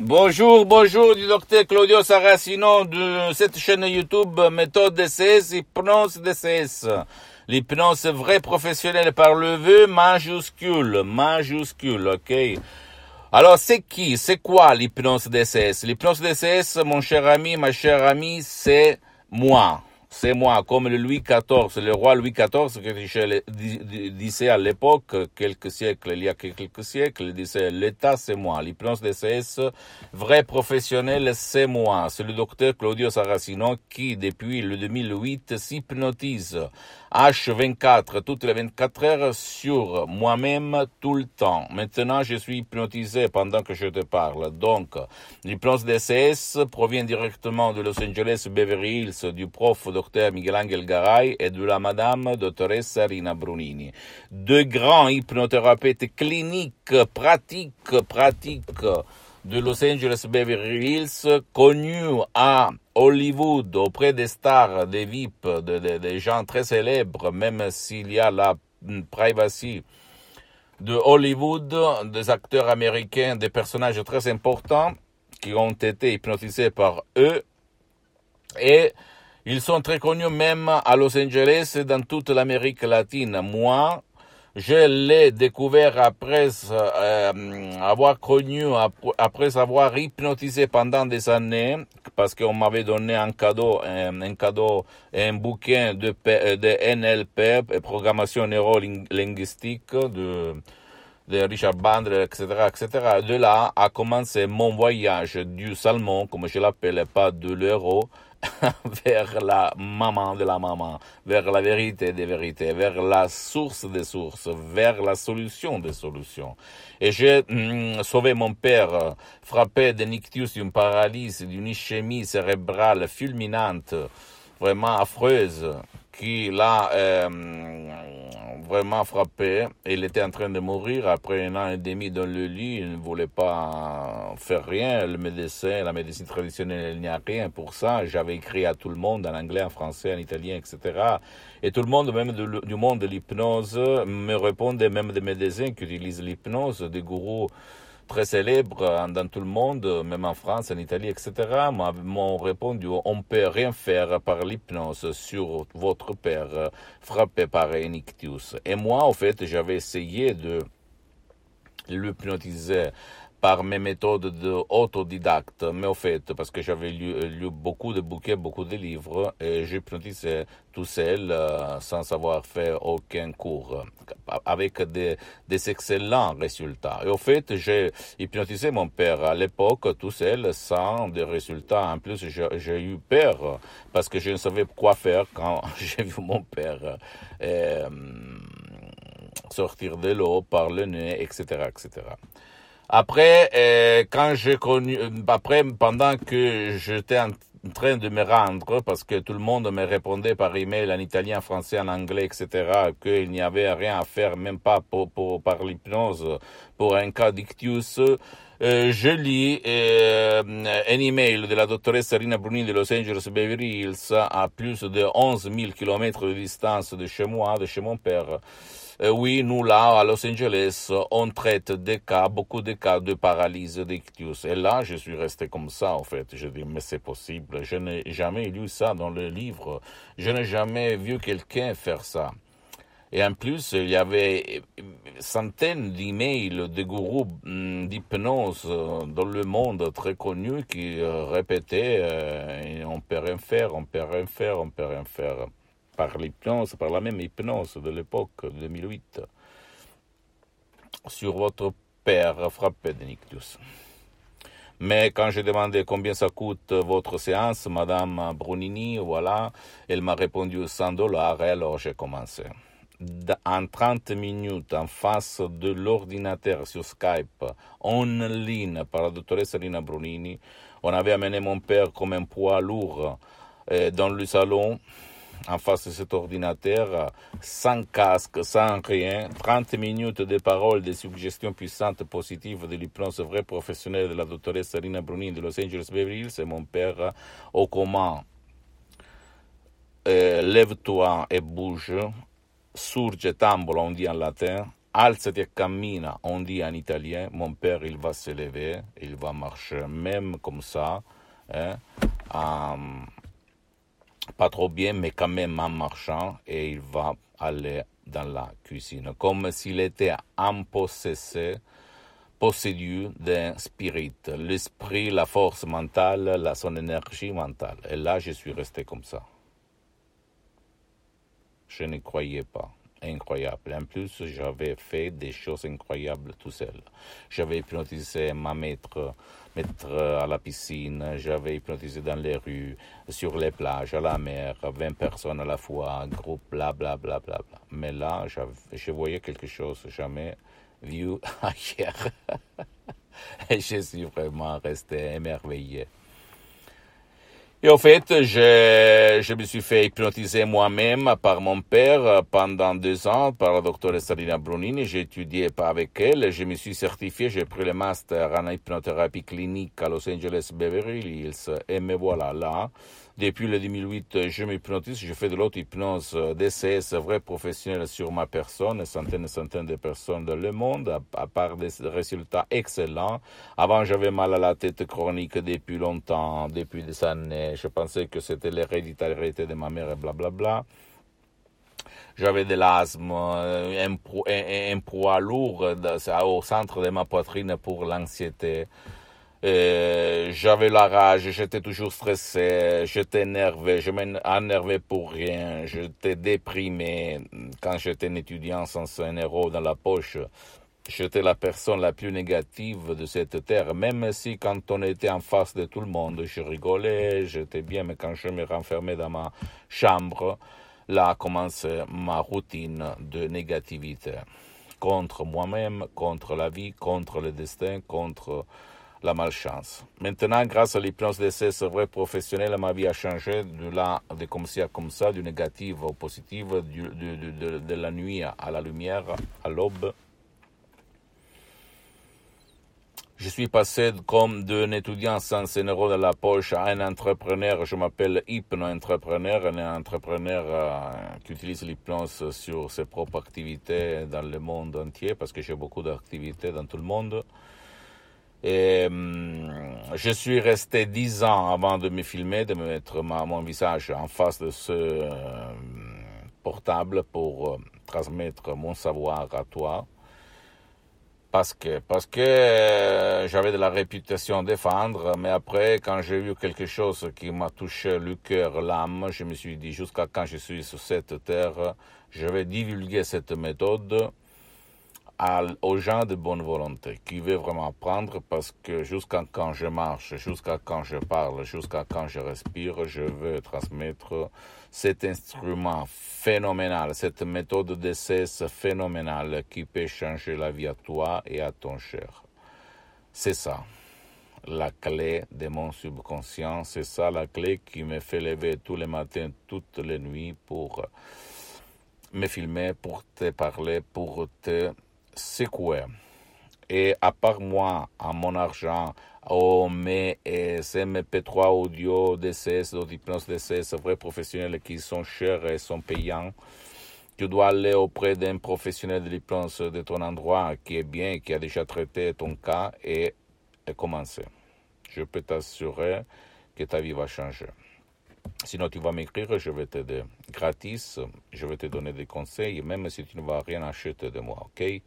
Bonjour, bonjour du docteur Claudio Saracino de cette chaîne YouTube Méthode DCS, Hypnose DCS. L'hypnose vraie professionnelle par le vœu majuscule, majuscule, ok. Alors c'est qui, c'est quoi l'hypnose DCS L'hypnose DCS, mon cher ami, ma chère amie, c'est moi c'est moi, comme le Louis XIV, le roi Louis XIV, que disait à l'époque, quelques siècles, il y a quelques siècles, il disait, l'État c'est moi, l'hypnose DCS, vrai professionnel c'est moi. C'est le docteur Claudio Saracino qui, depuis le 2008, s'hypnotise H24 toutes les 24 heures sur moi-même tout le temps. Maintenant, je suis hypnotisé pendant que je te parle. Donc, l'hypnose DCS provient directement de Los Angeles Beverly Hills du prof Dr Miguel Angel Garay et de la madame dottoressa Rina Brunini. Deux grands hypnothérapeutes cliniques, pratiques, pratiques de Los Angeles Beverly Hills, connus à Hollywood auprès des stars, des VIP, des gens très célèbres, même s'il y a la privacy de Hollywood, des acteurs américains, des personnages très importants qui ont été hypnotisés par eux. Et ils sont très connus même à Los Angeles et dans toute l'Amérique latine. Moi, je l'ai découvert après euh, avoir connu, après avoir hypnotisé pendant des années, parce qu'on m'avait donné un cadeau, un, cadeau, un bouquin de, NLP, programmation neuro-linguistique de, de Richard Bandler, etc., etc. De là a commencé mon voyage du salmon, comme je l'appelle, pas de l'euro, vers la maman de la maman, vers la vérité des vérités, vers la source des sources, vers la solution des solutions. Et j'ai mm, sauvé mon père, frappé d'un ictus, d'une paralysie, d'une ischémie cérébrale fulminante, vraiment affreuse, qui l'a euh, vraiment frappé. Il était en train de mourir après un an et demi dans le lit. Il ne voulait pas faire rien. Le médecin, la médecine traditionnelle, il n'y a rien pour ça. J'avais écrit à tout le monde en anglais, en français, en italien, etc. Et tout le monde, même du monde de l'hypnose, me répondait, même des médecins qui utilisent l'hypnose, des gourous très célèbre dans tout le monde, même en France, en Italie, etc., m'ont répondu on peut rien faire par l'hypnose sur votre père frappé par un. Et moi, en fait, j'avais essayé de l'hypnotiser par mes méthodes d'autodidacte, mais au fait, parce que j'avais lu, beaucoup de bouquets, beaucoup de livres, et j'hypnotisais tout seul, euh, sans avoir fait aucun cours, avec des, des, excellents résultats. Et au fait, j'ai hypnotisé mon père à l'époque tout seul, sans des résultats. En plus, j'ai eu peur, parce que je ne savais quoi faire quand j'ai vu mon père euh, sortir de l'eau par le nez, etc., etc. Après, euh, quand j'ai connu, euh, après, pendant que j'étais en train de me rendre, parce que tout le monde me répondait par email en italien, en français, en anglais, etc., qu'il n'y avait rien à faire, même pas pour, pour par l'hypnose, pour un cas d'ictus, euh, je lis euh, un email de la doctoresse Rina Bruni de Los Angeles Beverly Hills à plus de 11 000 kilomètres de distance de chez moi, de chez mon père. Euh, oui, nous là, à Los Angeles, on traite des cas, beaucoup de cas de paralysie d'ictus. Et là, je suis resté comme ça, en fait. Je dis, mais c'est possible. Je n'ai jamais lu ça dans le livre. Je n'ai jamais vu quelqu'un faire ça. Et en plus, il y avait centaines d'emails de gourous mm, d'hypnose dans le monde très connus qui euh, répétaient euh, on peut rien faire, on peut rien faire, on peut rien faire par l'hypnose, par la même hypnose de l'époque 2008, sur votre père frappé de nictus. Mais quand j'ai demandé combien ça coûte votre séance, Madame Brunini, voilà, elle m'a répondu 100 dollars et alors j'ai commencé. En 30 minutes, en face de l'ordinateur sur Skype, en ligne par la doctoresse Lina Brunini, on avait amené mon père comme un poids lourd euh, dans le salon en face de cet ordinateur, sans casque, sans rien, 30 minutes de paroles, de suggestions puissantes, positives de l'hypnose vraie professionnelle de la doctoresse Sarina Brunin de Los Angeles Beverly Hills et mon père au comment. Euh, lève-toi et bouge, surge, tambola, on dit en latin, alzati e cammina, on dit en italien, mon père, il va se lever, il va marcher même comme ça, hein, pas trop bien, mais quand même en marchant, et il va aller dans la cuisine, comme s'il était en possessé, possédé d'un spirit, l'esprit, la force mentale, son énergie mentale. Et là, je suis resté comme ça. Je ne croyais pas incroyable. En plus, j'avais fait des choses incroyables tout seul. J'avais hypnotisé ma maître, maître à la piscine, j'avais hypnotisé dans les rues, sur les plages, à la mer, 20 personnes à la fois, groupe, bla bla bla bla bla. Mais là, je voyais quelque chose jamais vu ailleurs. Et je suis vraiment resté émerveillé. Et au fait, je, je me suis fait hypnotiser moi-même par mon père pendant deux ans, par la docteure Salina Brunini. J'ai étudié avec elle. Je me suis certifié, j'ai pris le master en hypnothérapie clinique à Los Angeles Beverly Hills. Et me voilà là. Depuis le 2008, je m'hypnotise, je fais de l'auto-hypnose DCS vrai professionnel sur ma personne, centaines et centaines de personnes dans le monde, à, part des résultats excellents. Avant, j'avais mal à la tête chronique depuis longtemps, depuis des années. Je pensais que c'était l'hérédité de ma mère et blablabla. Bla bla. J'avais de l'asthme, un, un, poids lourd au centre de ma poitrine pour l'anxiété. J'avais la rage, j'étais toujours stressé, j'étais énervé, je m'énervais pour rien, j'étais déprimé. Quand j'étais un étudiant sans un euro dans la poche, j'étais la personne la plus négative de cette terre, même si quand on était en face de tout le monde, je rigolais, j'étais bien, mais quand je me renfermais dans ma chambre, là commence ma routine de négativité contre moi-même, contre la vie, contre le destin, contre la malchance. Maintenant, grâce à l'hypnose d'essai, c'est vrai professionnel, ma vie a changé de là, de comme ça, comme ça, du négatif au positif, de, la nuit à la lumière, à l'aube. Je suis passé comme d'un étudiant sans un euro dans la poche à un entrepreneur. Je m'appelle hypno-entrepreneur, un entrepreneur euh, qui utilise l'hypnose sur ses propres activités dans le monde entier parce que j'ai beaucoup d'activités dans tout le monde. Et hum, je suis resté dix ans avant de me filmer, de mettre mon visage en face de ce euh, portable pour euh, transmettre mon savoir à toi. Parce que, parce que euh, j'avais de la réputation à défendre, mais après, quand j'ai vu quelque chose qui m'a touché le cœur, l'âme, je me suis dit, jusqu'à quand je suis sur cette terre, je vais divulguer cette méthode aux gens de bonne volonté qui veulent vraiment apprendre parce que jusqu'à quand je marche, jusqu'à quand je parle, jusqu'à quand je respire, je veux transmettre cet instrument phénoménal, cette méthode d'essai phénoménale qui peut changer la vie à toi et à ton cher. C'est ça la clé de mon subconscient, c'est ça la clé qui me fait lever tous les matins, toutes les nuits pour me filmer, pour te parler, pour te quoi? Et à part moi, à mon argent, au mes MP3 audio DCS, d'hypnose DCS, vrais professionnels qui sont chers et sont payants, tu dois aller auprès d'un professionnel de l'hypnose de ton endroit qui est bien, qui a déjà traité ton cas et, et commencer. Je peux t'assurer que ta vie va changer. Sinon, tu vas m'écrire, je vais t'aider gratis, je vais te donner des conseils, même si tu ne vas rien acheter de moi, ok?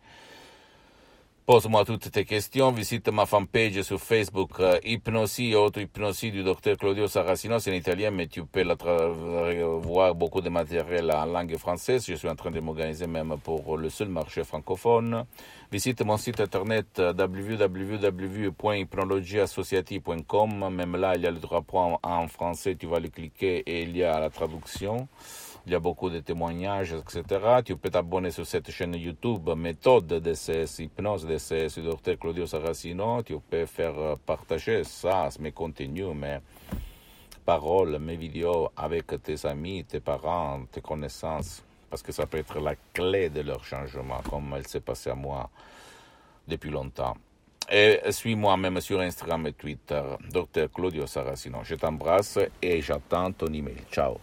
Pose-moi toutes tes questions, visite ma fanpage sur Facebook, uh, Hypnosie, auto-hypnosie du docteur Claudio Saracino, c'est en italien, mais tu peux la voir beaucoup de matériel en langue française. Je suis en train de m'organiser même pour le seul marché francophone. Visite mon site internet euh, www.hypnologieassociative.com. Même là, il y a le trois points en français, tu vas le cliquer et il y a la traduction. Il y a beaucoup de témoignages, etc. Tu peux t'abonner sur cette chaîne YouTube, méthode DCS, hypnose DCS, du docteur Claudio Saracino. Tu peux faire euh, partager ça, mes contenus, mes paroles, mes vidéos avec tes amis, tes parents, tes connaissances. Parce que ça peut être la clé de leur changement, comme elle s'est passé à moi depuis longtemps. Et suis-moi même sur Instagram et Twitter, docteur Claudio Saracino. Je t'embrasse et j'attends ton email. Ciao.